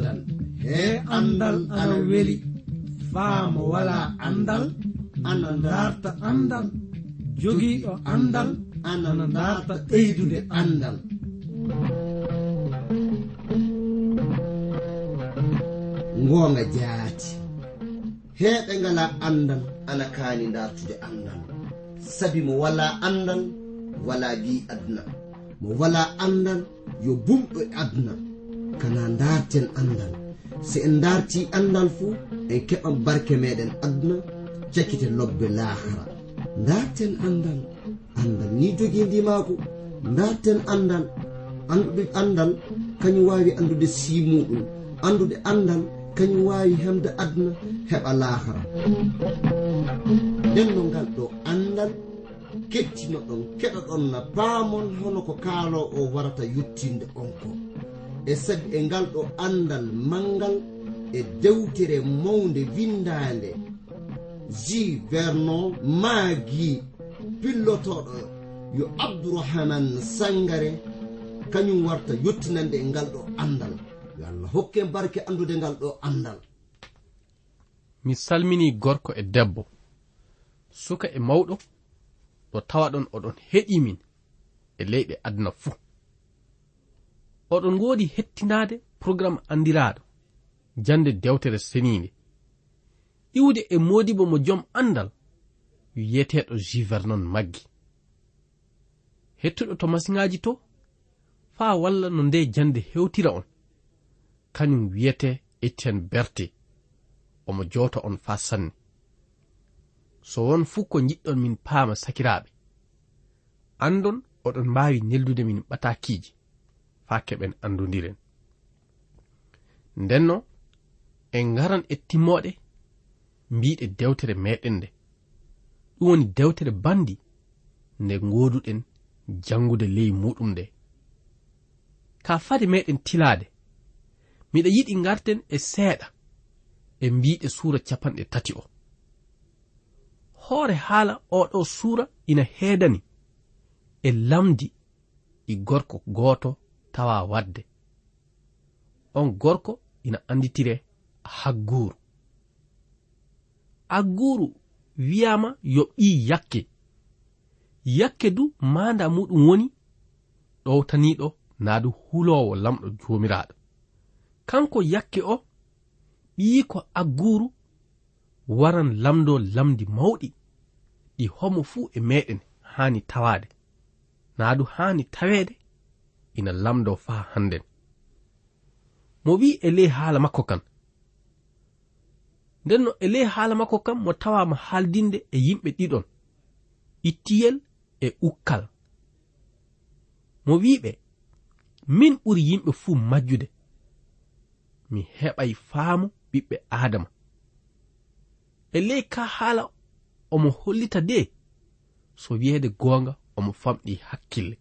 andal. E andal ana weli. faamo wala andal. Ana darta andal. Jogiiɗo andal. Ana darta ɓeydude andal. Ngoonga jaati. Heɓe ngala andal ana kaani dartude andal. Sabi mo wala andal wala bi aduna. Mo wala andal yo bumɗo e aduna. Kana darten andal si en darti andal fuu en keɓan barke meɗen aduna cakkite lobbe lahara darten andal andal ni jogii ndi darten andal anduɗe andal kañum wawi andude simuɗum andude andal kañum wawi hemde aduna heɓa lahara nden ngal ɗo andal kettino ɗon keɗo ɗon na baamon hono ko kaalo o warata yettinde on ko e sabi e ngal ɗo andal mangal e dewtere mawde windande ji vernon maagi pillotoɗo yo abdourahaman sangare kañum warta yettinande e ngal ɗo andal yo allah hokke barke andude ngal ɗo andal mi salmini gorko e debbo. Suka e mawɗo to tawa ɗon oɗon heƴi min e leyɗe aduna fuu. Oɗon ngoodi hettinade programme andiraaɗo jannde dewtere seniinde. Iwde e moodibo mo jom anndal wiyeteeɗo jivernon maggi. Hettuɗo to masiŋaaji to faa walla no nde jannde hewtira on kañum wiyete etienne berte omo joota on faa sanne. so won fuu ko jiɗɗon min paama sakiraaɓe. Andon oɗon mbaawi neldude min ɓatakiiji faa keɓen andudiren ndenno en ngaran e timmooɗe mbiɗe dewtere meɗen nde. Ɗum woni dewtere bandi nde gooduɗen jangude ley muɗum nde. Ka fade meɗen tilaade miɗa yiɗi ngarten e seeɗa e mbiɗe suura capanɗe tati o. hoore haala oɗo suura ina heedani. E lamdi ɗi gorko gooto tawa wadde. On gorko ina anditire hagguru agguru wiyama yo ɓi yakke. Yakke du manda muɗum woni ɗowtaniɗo naa du hulowo lamɗo jomiraɗo kanko yakke o ɓii ko agguru waran lamdo lamdi mawɗi. ɗi homo fuu e meɗen haani tawaade. Naa du haani taweede ina lamdo faa hannden. Mo wi'i e ley haala makko kan ndenno e ley haala makko kam mo tawama haaldinde e yimɓe ɗiɗon ittiyel e ukkal. Mo wiɓe min ɓuri yimɓe fuu majjude. Mi heɓay faamu ɓiɓɓe adama e ley ka haala omo hollita de? So wiyeede goonga omo famɗi hakkille.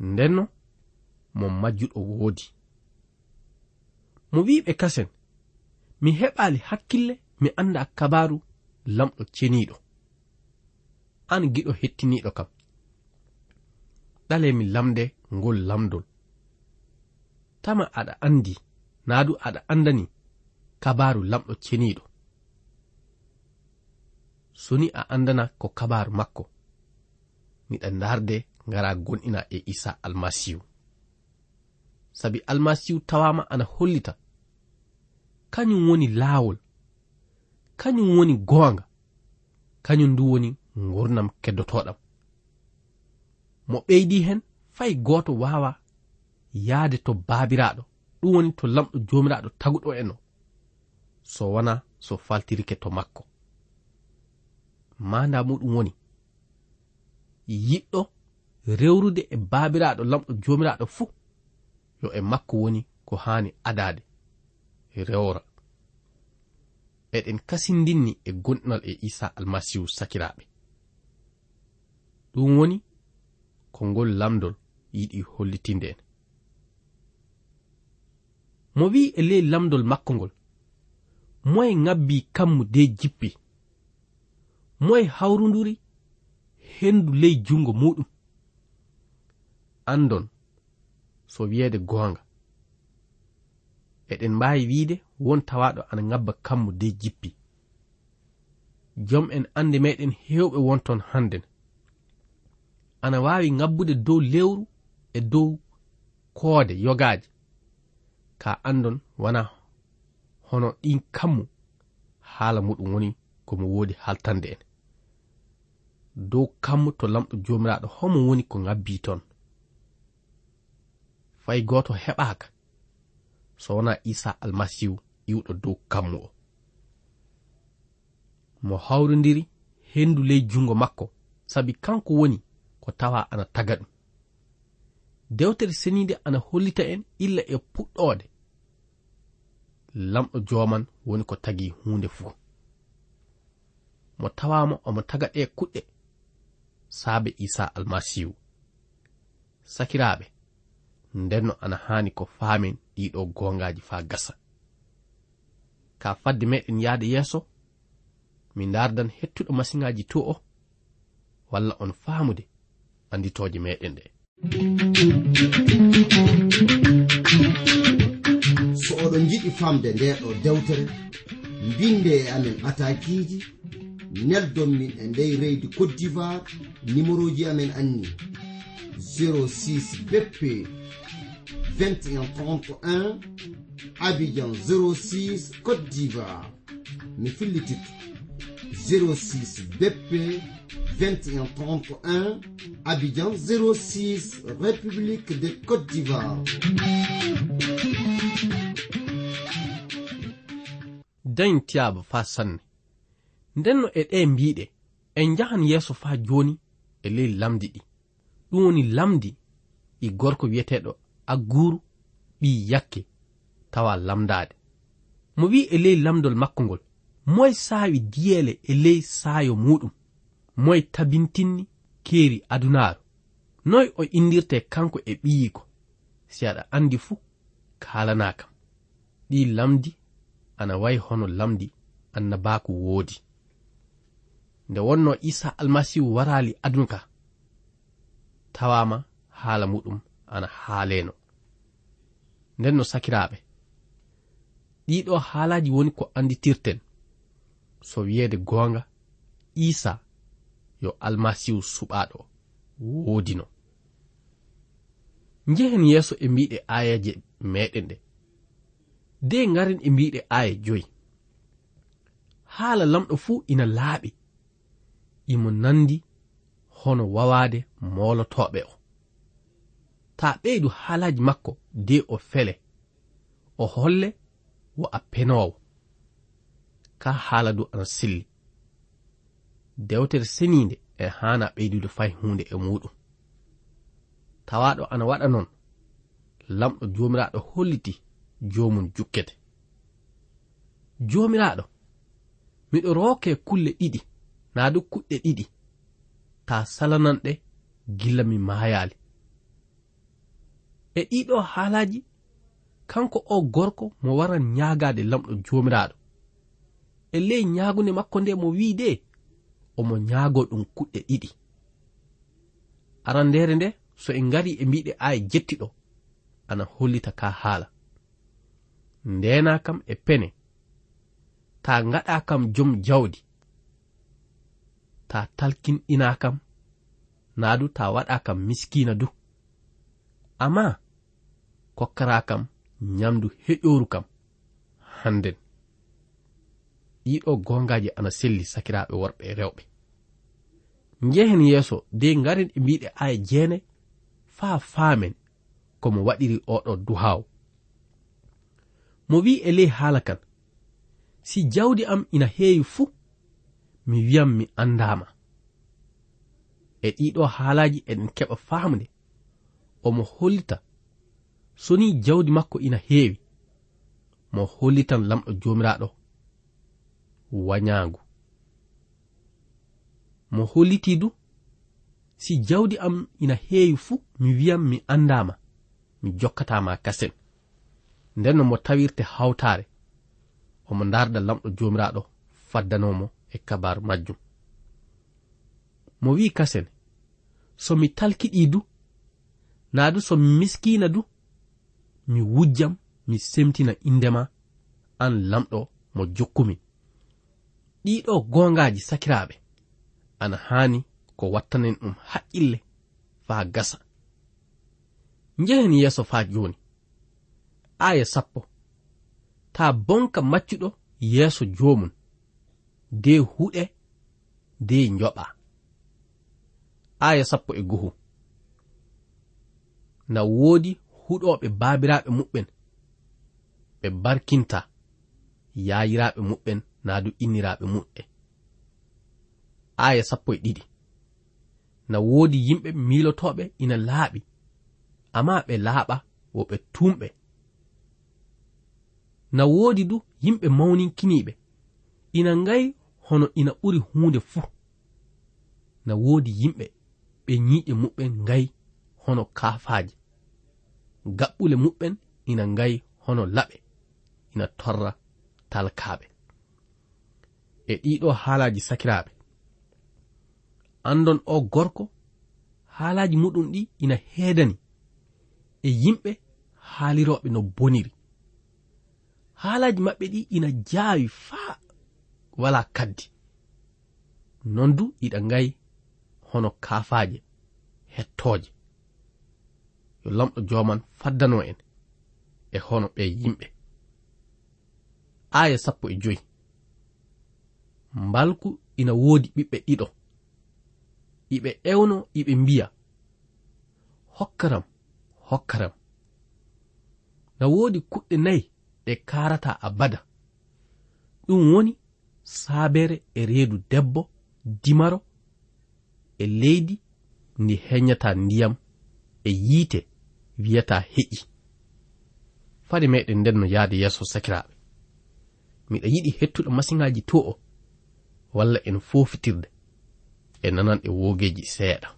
Ndenno mo majjuɗo woodi. Mo wiɓe kasen mi heɓaali hakkille mi annda kabaru lamɗo ceniiɗo. An giɗo hettiniiɗo kam. Ɗalemi lamde ngol lamdol. Tama aɗa anndi naadu aɗa anndani kabaru lamɗo ceniiɗo. soni a andana ko kabar makko. Miɗa darde ngara gonɗina e isa almasihu. Sabi almasihu tawama ana hollita. Kañum woni laawol. Kañum woni goonga kañum ndu woni gurdam keddotoɗam. Mo ɓeydi hen fay goto wawa yaade to baabiraɗo ɗum woni to lamɗo jomiraɗo taguɗo en o so wona so faltirike to makko. manda muɗum woni. Yiɗɗo rewrude e baabiraɗo lamɗo jomiraɗo fuu yo e makko woni ko hani adade rewra. Eɗen kasindinni e gonɗinal e isa almasihu sakiraɓe ɗum woni ko ngol lamdol yiɗi hollitinde en. Mo wi e ley lamdol makko ngol moye ngabbi kammu de jippi. moye hawrunduri hendu ley jungo muɗum. Andon so wiyeede goonga. Eɗen mbaawi wiide won tawaɗo ana ngabba kammu dey jippi. Jom en annde meɗen heewɓe wonton hannden. Ana waawi ngabbude dow lewru e dow koode yogaaje ka andon wona hono ɗin kammu haala muɗum woni komo woodi haltande en. dow kammu to lamɗo jomiraɗo homo woni ko ngabbi ton. Fay goto heɓaka so wona isa almasihu iwɗo dow kammu o. Mo hawrodiri hendu ley jungo makko sabi kanko woni ko tawa ana taga ɗum. Dewtere senide ana hollita en illa e puɗɗode. Lamɗo joman woni ko tagi hunde fuu. Mo tawama omo taga ɗe kuɗɗe saabe isa almasihu. Sakiraɓe ndenno ana hani ko faamen ɗiɗo gongaji fa gasa. Ka fadde meɗen yahde yeeso mi dardan hettuɗo masiŋaji to o walla on faamude anditoje meɗen ɗe. So oɗon jiɗi famde ndeɗo dewtere mbinde e amen atakiji neldon min e ndey reydi côte d'ivoire numéro ji amen anni 06 bp 2131 abidjan 06 côte d'ivoire. Mi fillititto 06 bp 2131 abidjan 06 république de côte d'ivoire. Dañ tiyaba fa nden no e ɗe mbiɗe en njahan yeeso faa jooni e ley lamdi ɗi. Ɗum woni lamdi ɗi gorko wiyeteeɗo agguru ɓi yakke tawa lamdade mo wi e ley lamdol makko ngol moye saawi diyeele e ley saayo muɗum moye tabintinni keeri adunaaru. Noy o indirte kanko e ɓiyiko si aɗa anndi fuu kaalana kam ɗi lamdi ana wayi hono lamdi annabaku woodi. nde wonno isa almasihu warali adunka. Tawama haala muɗum ana haaleno. Nden no sakiraɓe ɗiɗo haalaji woni ko anditirten. So wiyeede goonga isa yo almasihu suɓaɗo woodino njehen yeeso e mbiɗe ayaje meɗen ɗe de ngaren e mbiɗe aya joyi? Haala lamɗo fuu ina laaɓi. imo nandi hono wawaade molotoɓe o. Ta ɓeydu haalaji makko de o fele o holle wo a penowo ka haala du ana silli. Dewtere seninde e hana ɓeydude fay hunde e muɗum tawaɗo ana waɗa noon lamɗo jomiraɗo holliti jomum jukkete. Jomiraɗo miɗo roke kulle ɗiɗi. naa du kuɗɗe ɗiɗi. Ta salananɗe gilla mi mayali. E ɗiɗo haalaji kanko o gorko mo waran ñaagade lamɗo jomiraɗo. E ley ñaagunde makko nde mo wi'i de omo ñaago ɗum kuɗɗe ɗiɗi. Aran ndere nde so en ngari e mbiɗe aya jettiɗo ana hollita ka haala. Ndena kam e pene. Ta ngaɗa kam jom jawdi. ta talkinɗina kam na ta waɗa kam miskina du. Amma kokkara kam nyamdu heƴoru kam handen. ɗiɗo gongaji ana selli sakiraɓe worɓe e rewɓe. Njehen yeeso de ngaren e mbiɗe aya jeene faa faamen komo waɗiri oɗo duhaw mo wi e ley haala kan si jawdi am ina heewi fuu mi wiyam mi andama e ɗiɗo haalaji eɗen keɓa famde omo hollita. So ni jawdi makko ina heewi mo hollitan lamɗo jomiraɗo wañaagu. Mo holliti du si jawdi am ina heewi fuu mi wiyam mi andama mi jokkatama kasen. Nden no mo tawirte hawtare omo darda lamɗo jomiraɗo faddanomo e kabaru majjum. Mo wi kasen so mi talkiɗi du naa du so mi miskina du mi wujjam mi semtina indema an lamɗo mo jokkumi ɗiɗo gongaji sakiraaɓe ana haani ko wattanen ɗum haqqille faa gasa. Njehen yeeso faa jooni aya sappo taa bonka maccuɗo yeeso joomum de huɗe de njoɓa. Aya sappo e guhu na woodi huɗoɓe baabiraɓe muɓɓen ɓe barkinta yayiraɓe muɓɓen naa du inniraaɓe muɓɓe aya sappo e ɗiɗi. Na woodi yimɓe miilotoɓe ina laaɓi amma ɓe laaɓa wo ɓe tumɓe na woodi du yimɓe mawninkiniiɓe ina ngayi hono ina ɓuri hunde fuu. Na woodi yimɓe ɓe ñiiƴe muɓɓen ngayi hono kaafaaje gaɓɓule muɓɓen ina ngayi hono laɓe ina torra talkaaɓe. E ɗiɗo haalaaji sakiraaɓe. Andon o gorko haalaaji muɗum ɗi ina heedani. E yimɓe haalirooɓe no boniri. Haalaaji maɓɓe ɗi ina jaawi faa. wala kaddi. Non du iɗa ngayi hono kaafaaje hettooje. Yo lamɗo jooman faddano en e hono ɓe yimɓe. Aya sappo e joyi. Mbalku ina woodi ɓiɓɓe ɗiɗo. Iɓe ewno iɓe mbiya. Hokkaram hokkaram. Na woodi kuɗɗe nayi ɗe karata abada. Ɗum woni saabere e reedu debbo dimaro e leydi ndi heñata ndiyam e yiite wiyata heƴi. Fade meɗen nden no yahde yeeso sakiraaɓe miɗa yiɗi hettuɗo masiŋaaji to o walla en fofitirde e nanan e wogeji seeɗa.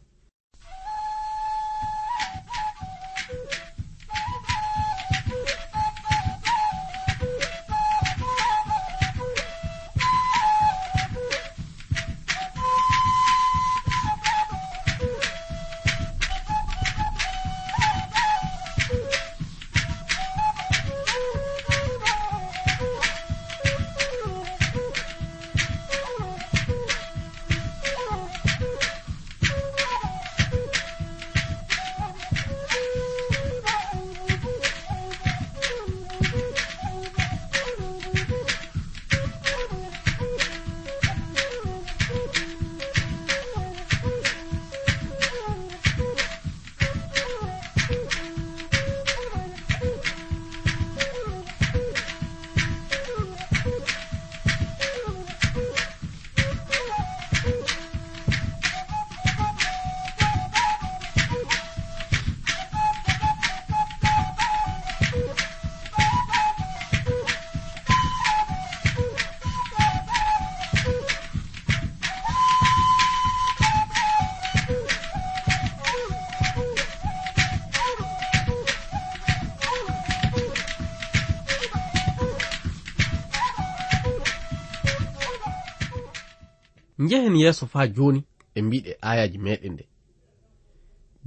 njehen yeeso faa jooni e mbiɗe ayaji meɗen nde.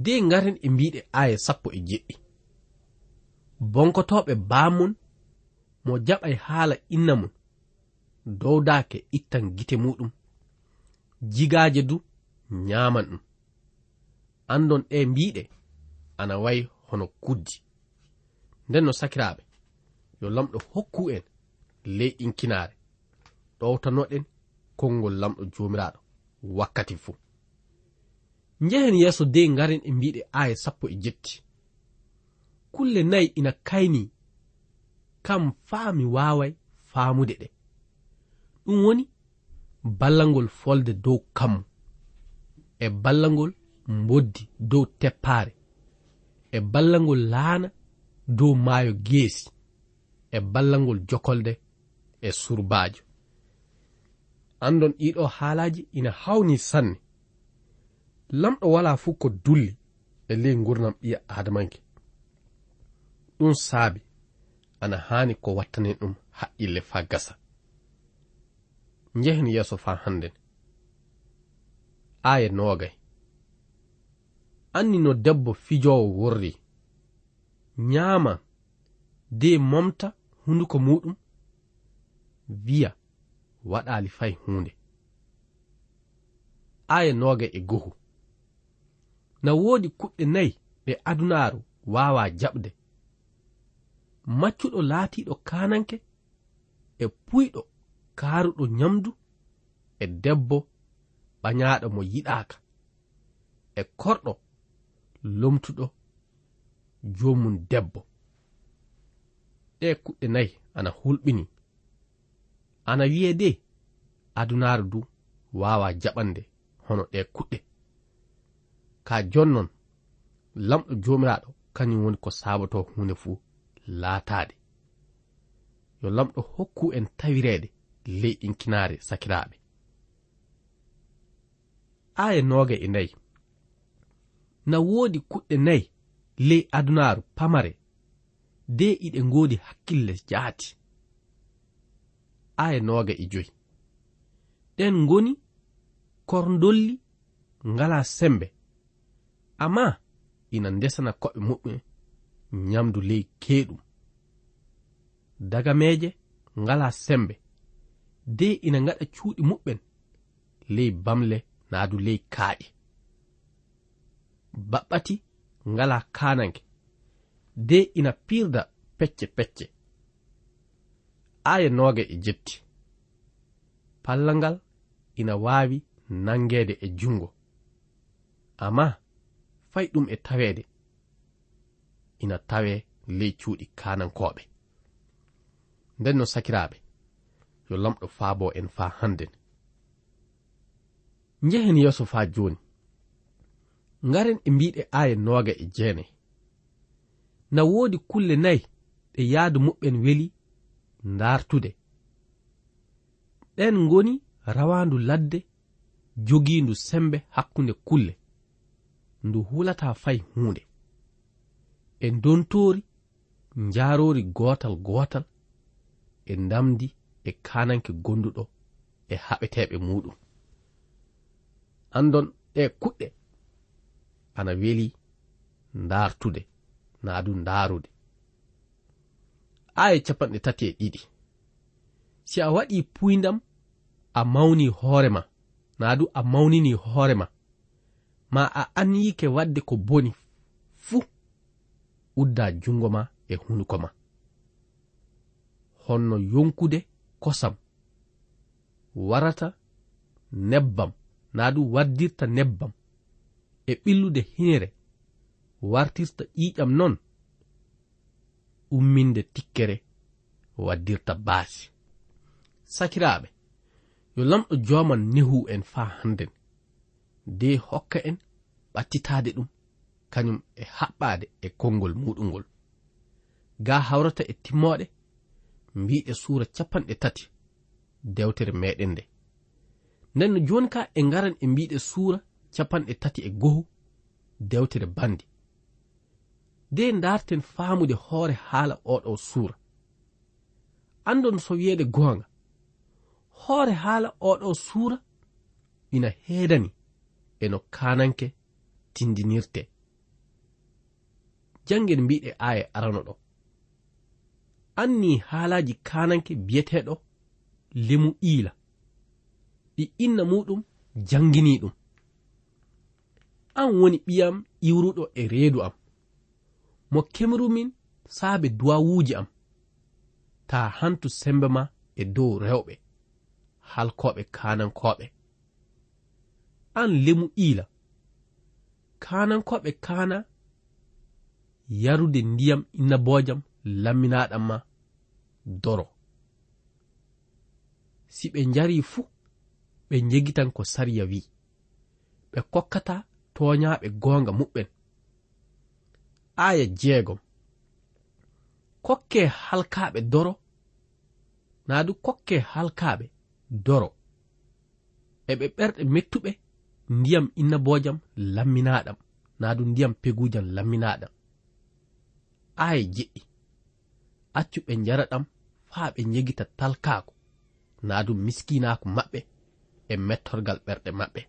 De ngaren e mbiɗe aya sappo e jeɗɗi. Bonkotoɓe baamon mo jaɓay haala inna mum dowdake ittan gite muɗum jigaaje du nyaaman ɗum. Andon ɗe mbiɗe ana wayi hono kuddi. Nden no sakiraaɓe yo lamɗo hokku en ley inkinaare ɗowtanoɗen konngol lamɗo joomiraaɗo. Wakkati fuu. Njehen yeeso dey ngaren e mbiɗe aya sappo e jetti. Kulle nayi ina kayni. Kam faa mi waaway faamude ɗe. Ɗum woni ballangol folde dow kammu. E ballangol mboddi dow teppaare. E ballangol laana dow maayo geesi. E ballangol jokolde e surbaajo. andon ɗiɗo haalaji ina hawni sanne. Lamɗo wala fuu ko dulli e ley gurnam ɓiya adamanke ɗum saabi ana haani ko wattane ɗum haqqille fa gasa. Njehen yeeso fa hannden aaya noogay. Anni no debbo fijowo wurri ñaama de momta hunduko muɗum wiya waɗali fay hunde aya noga e gohu. Na wodi kuɗɗe nayi ɗe adunaru wawa jaɓde. Maccuɗo laatiiɗo kananke e puyɗo kaaruɗo nyamdu e debbo ɓanyaɗo mo yiɗaka e korɗo lomtuɗo jomum debbo. Ɗe kuɗɗe nayi ana hulɓini. ana wiye de adunaaru du wawa jaɓande hono ɗe kuɗɗe. Ka jonnon lamɗo jomiraɗo kañum woni ko sabato hunde fuu laataade. Yo lamɗo hokku en tawireede ley ɗinkinaare sakiraaɓe. Aya nooga e nayi. Na woodi kuɗɗe nayi ley adunaaru pamare de iɗe ngoodi hakkille jaati. Aya noga e joyi ɗen ngoni korndolli ngala sembe. Amma ina ndesana koɓe muɓɓe nyamdu ley keeɗum dagameeje ngala sembe. De ina ngaɗa cuuɗi muɓɓen ley bamle naadu ley kaaƴe baɓɓati ngala kananke de ina pirda pecce pecce aya noga e jetti. Pallal ngal ina waawi nangede e jungo amma fay ɗum e tawede ina tawe ley cuuɗi kanankoɓe nden no sakiraɓe yo lamɗo faabo en faa hannden njehen yeeso faa jooni ngaren e mbiɗe aya noga e jeenayi na woodi kulle nayi ɗe yaadu muɓɓen weli ndartude ɗen ngoni rawandu ladde jogindu sembe hakkunde kulle ndu hulata fay hunde e dontori njarori gotal gotal e ndamdi e kananke gonduɗo e haɓeteɓe muɗum andon ɗe kuɗɗe ana weli ndartude naa du ndaarude. aya capanɗe tati e ɗiɗi. Si a waɗi puyndam a mawni hoorema na du a mawnini hoorema ma. A anyike waɗde ko boni fuu udda jungo ma e hunuko ma. Honno yonkude kosam warata nebbam. Na du waddirta nebbam. E ɓillude hinere wartirta ƴiƴam non umminde tikkere waddirta baasi. Sakiraaɓe yo lamɗo joman nehu en faa hannden de hokka en ɓattitaade ɗum kañum e haɓɓaade e konngol muɗum ngol ga hawrata e timmoɗe mbiɗe suura capanɗe tati dewtere meɗen nde. Nden no joni ka e ngaran e mbiɗe suura capanɗe tati e goho dewtere bandi. de darten faamude hoore haala oɗo suura. Andon so wiyeede goonga hoore haala oɗo suura ina heedani e no kananke tindinirte. Jangen mbiɗe aya arano ɗo. Anni haalaji kananke biyeteɗo lemu iila. Ɗi inna muɗum jangini ɗum. An woni ɓiyam iwruɗo e reedu am. mo kemrumin saabe duwawuji am. Ta hantu sembe ma e dow rewɓe halkoɓe kanankoɓe an lemu iila. Kanankoɓe kana yarude ndiyam innabojam lamminaɗam ma doro. Si ɓe njari fuu ɓe jegitan ko sariya wi ɓe kokkata toñaɓe gonga muɓɓen. aya jeegom. Kokke halkaaɓe doro. Naa du kokke halkaaɓe doro. Eɓe ɓerɗe mettuɓe ndiyam innaboojam lamminaaɗam. Naa du ndiyam peguujam lamminaaɗam. Aya jeɗɗi. Accu ɓe njara ɗam faa ɓe njegita talkaako naa du miskinaako maɓɓe e mettorgal ɓerɗe maɓɓe.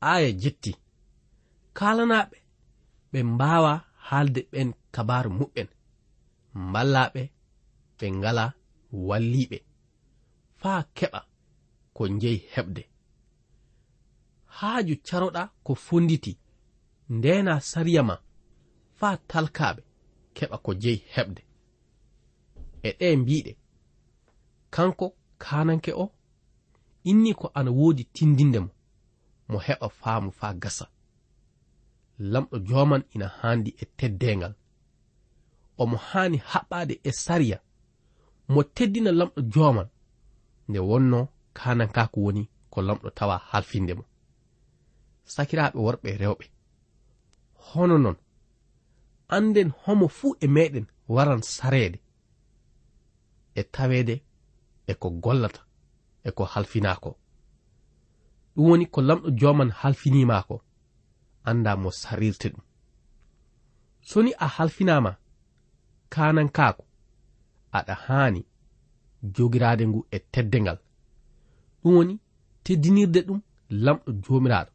Aya jetti. Kaalanaɓe ɓe mbawa haalde ɓen kabaru muɓɓen. Mballaɓe ɓe ngala walliɓe faa keɓa ko njeyi heɓde. Haaju caroɗa ko fonditi ndena sariya ma faa talkaɓe keɓa ko jeyi heɓde. E ɗe mbiɗe kanko kananke o inni ko ana woodi tindinde mo mo heɓa faamu faa gasa. lamɗo joman ina handi e teddengal omo hani haɓɓade e sariya mo teddina lamɗo joman nde wonno kanankako woni ko lamɗo tawa halfinde mo. Sakiraɓe worɓe rewɓe hono non anden homo fuu e meɗen waran sareede e tawede e ko gollata e ko halfinako ɗum woni ko lamɗo joman halfinimako anda mo sarirte ɗum. Soni a halfinama kanankako aɗa haani jogirade ngu e teddengal ɗum woni teddinirde ɗum lamɗo jomiraɗo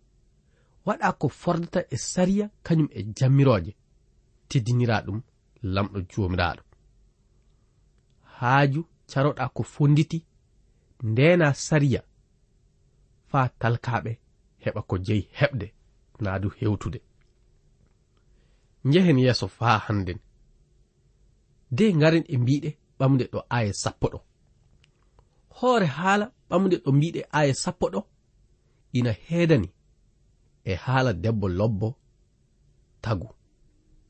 waɗa ko fordata e sariya kañum e jammiroje teddinira ɗum lamɗo jomiraɗo haaju caroɗa ko fonditi ndena sariya faa talkaɓe heɓa ko jeyi heɓde. naa du hewtude. Njehen yeeso faa hannden. De ngaren e mbiɗe ɓamde ɗo aya sappo ɗo. Hoore haala ɓamde ɗo mbiɗe aya sappo ɗo. Ina heedani e haala debbo lobbo tagu.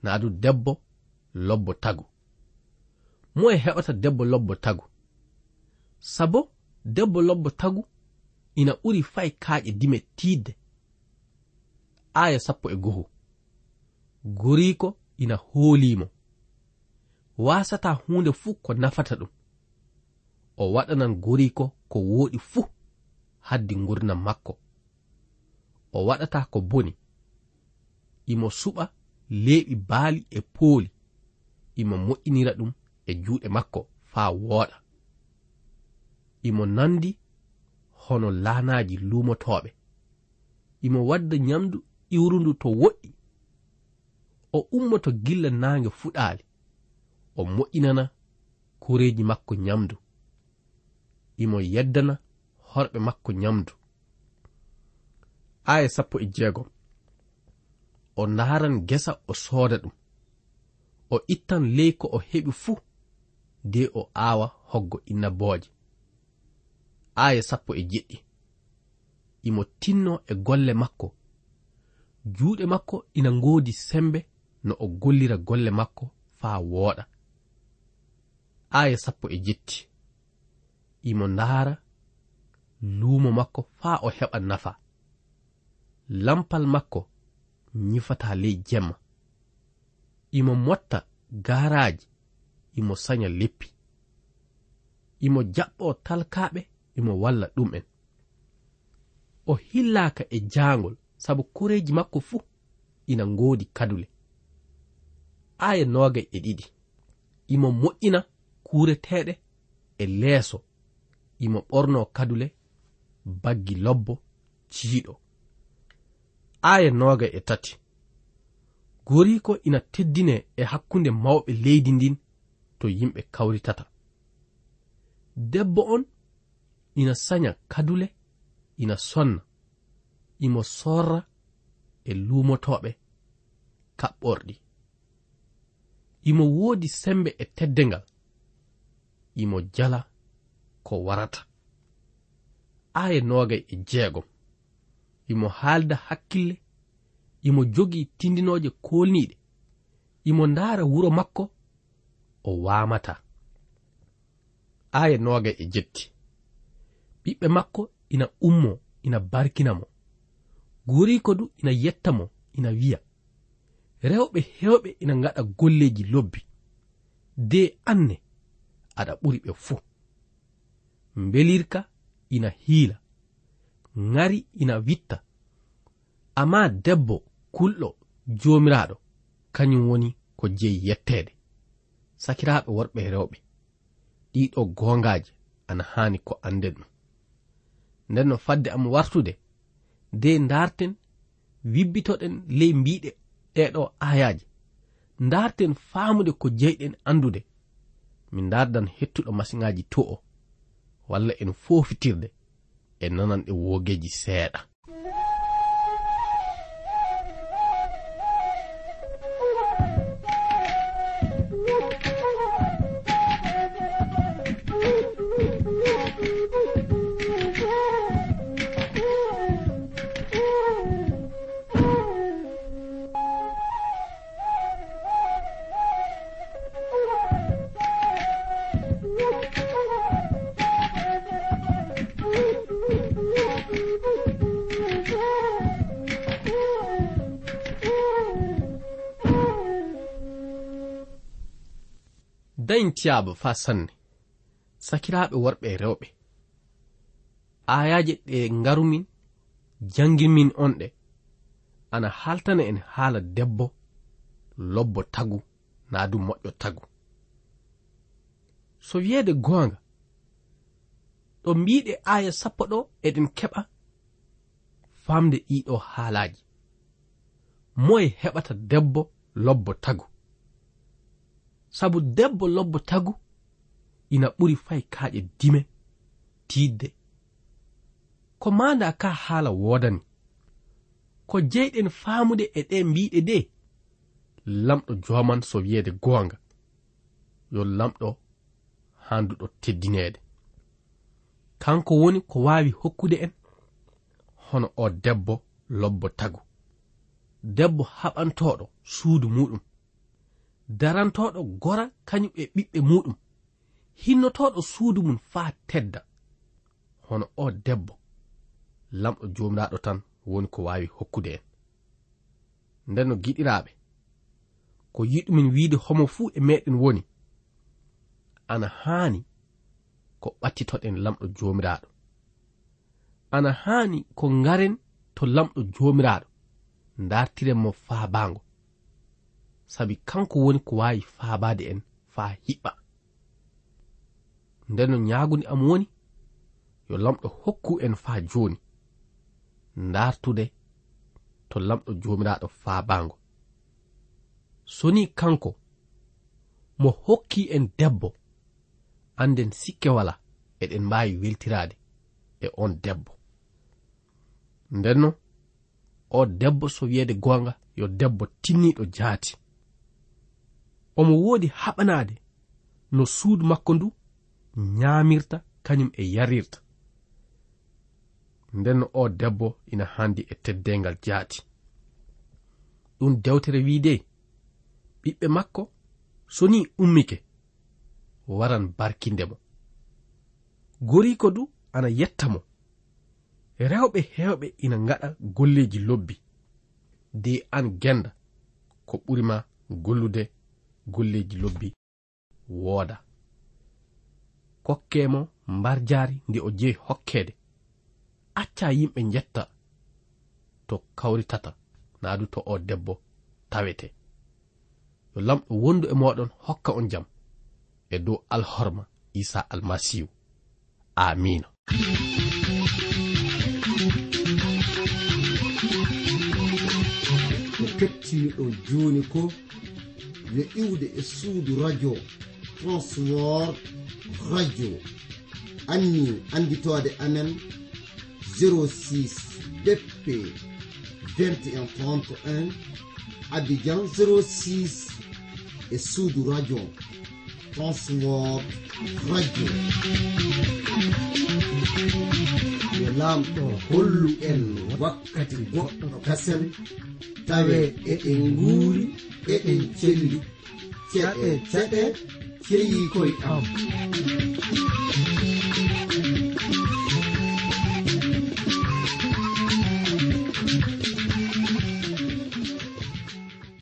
Naa du debbo lobbo tagu. Mo e heɓata debbo lobbo tagu. Sabo debbo lobbo tagu ina ɓuri fay kaaƴe dime tiidde. aya sappo e goho. Goriko ina hoolimo wasata hunde fuu ko nafata ɗum. O waɗanan goriko ko woɗi fuu haddi gurdam makko. O waɗata ko boni. Imo suɓa leeɓi baali e pooli. Imo moƴƴinira ɗum e juuɗe makko faa wooɗa. Imo nandi hono laanaji lumotoɓe imo wadda nyamdu iwrundu to woɗɗi. O ummoto gilla naange fuɗaali. O moƴƴinana kureeji makko nyamdu imo yeddana horɓe makko nyamdu aya sappo e jeegom o ndaaran gesa o sooda ɗum. O ittan ley ko o heɓi fuu de o aawa hoggo innabooje aya sappo e jeɗɗi. Imo tinno e golle makko juuɗe makko ina ngoodi sembe no o gollira golle makko faa wooɗa. Aya sappo e jetti. Imo ndaara luumo makko faa o heɓa nafa. Lampal makko nyifata ley jemma. Imo motta gaaraaji imo sanya leppi. Imo jaɓɓo talkaaɓe imo walla ɗum'en. O hillaaka e jaangol sabu koreeji makko fuu ina ngoodi kadule. Aya noogay e ɗiɗi. Imo moƴƴina kuureteeɗe e leeso. Imo ɓorno kadule baggi lobbo ciiɗo. Aya noogay e tati. Goriko ina teddine e hakkunde mawɓe leydi ndin to yimɓe kawritata. Debbo on ina sanya kadule ina sonna. imo sorra e lumotoɓe kaɓɓorɗi imo woodi sembe e teddengal imo jala ko warata. Aya nogay e jeegom imo haalda hakkille imo jogii tindinooje koolniiɗe. Imo ndaara wuro makko o waamata. Aya nogay e jetti. Ɓiɓɓe makko ina ummo ina barkina mo guuri ko du ina yetta mo ina wiya rewɓe hewɓe ina ngaɗa golleji lobbi. De anne aɗa ɓuri ɓe fuu. Mbelirka ina hiila. Ŋari ina witta. Amma debbo kulɗo joomiraaɗo kañum woni ko jeyi yettede sakiraɓe worɓe rewɓe. Ɗiɗo gongaji ana hani ko anden ɗum. Nden no fadde am wartude nde darten wibbitoɗen ley mbiɗe ɗeɗo ayaji darten famude ko jeyɗen andude min dardan hettuɗo masiŋaji to o walla en fofitirde en nanan e wogeji seeɗa. dañtiyaaba faa sanne. Sakiraaɓe worɓe e rewɓe. Aayaji ɗe ngarumin janginmin on ɗe ana haltana en haala debbo lobbo tagu naa du moƴƴo tagu. So wiyeede goonga ɗo mbiɗe aaya sappo ɗo eɗen keɓa famde ɗiɗo haalaaji. Moye heɓata debbo lobbo tagu. sabu debbo lobbo tagu ina ɓuri fay kaaƴe dime tiidde. Ko manda ka haala woodani ko jeyɗen faamude e ɗe mbiɗe de lamɗo joman so wiyeede goonga yo lamɗo handuɗo teddineede. Kanko woni ko waawi hokkude en hono o debbo lobbo tagu. Debbo haɓantoɗo suudu muɗum. darantoɗo gora kañum e ɓiɓɓe muɗum. Hinnotoɗo suudu mum faa tedda. Hono o debbo lamɗo jomiraɗo tan woni ko wawi hokkude en. Nden no giɗiraɓe ko yiɗumin wiide homo fuu e meɗen woni ana haani ko ɓattitoɗen lamɗo jomiraɗo ana haani ko ngaren to lamɗo jomiraɗo dartiren mo faabaango sabi kanko woni ko wawi faabade en faa hiɓɓa. Nden no ñaagude am woni yo lamɗo hokku en faa jooni. Ndartude to lamɗo joomiraaɗo faabaango so ni kanko mo hokki en debbo anden sikke wala eɗen mbaawi weltiraade e on debbo. Ndenno o debbo so wiyeede goonga yo debbo tinniiɗo jaati. omo woodi haɓanaade no suudu makko ndu ñaamirta kañum e yarirta. Nden no o debbo ina handi e teddengal jaati. Ɗum dewtere wiide ɓiɓɓe makko so ni ummike waran barkindemo goriko du ana yetta mo. Rewɓe hewɓe ina ngaɗa golleji lobbi. De an genda ko ɓurima gollude golleji lobbi wooda. Kokkemo mbar jaari nde o jehi hokkede acca yimɓe jetta to kawritata naadu to o debbo tawete. Yo lamɗo wondu e moɗon hokka on jam e dow alhorma isa almasihu amina kettiniɗo joni ko yo iwde e suudu radio transwor radio. Anni anditode amen 06 bp 2131 abidjan 06 e radio transwor radio yo lamɗo hollu en wakkati goɗɗo kasen tawe eɗen nguuri eɗen celli ceɗe ceɗe ceyi koye am.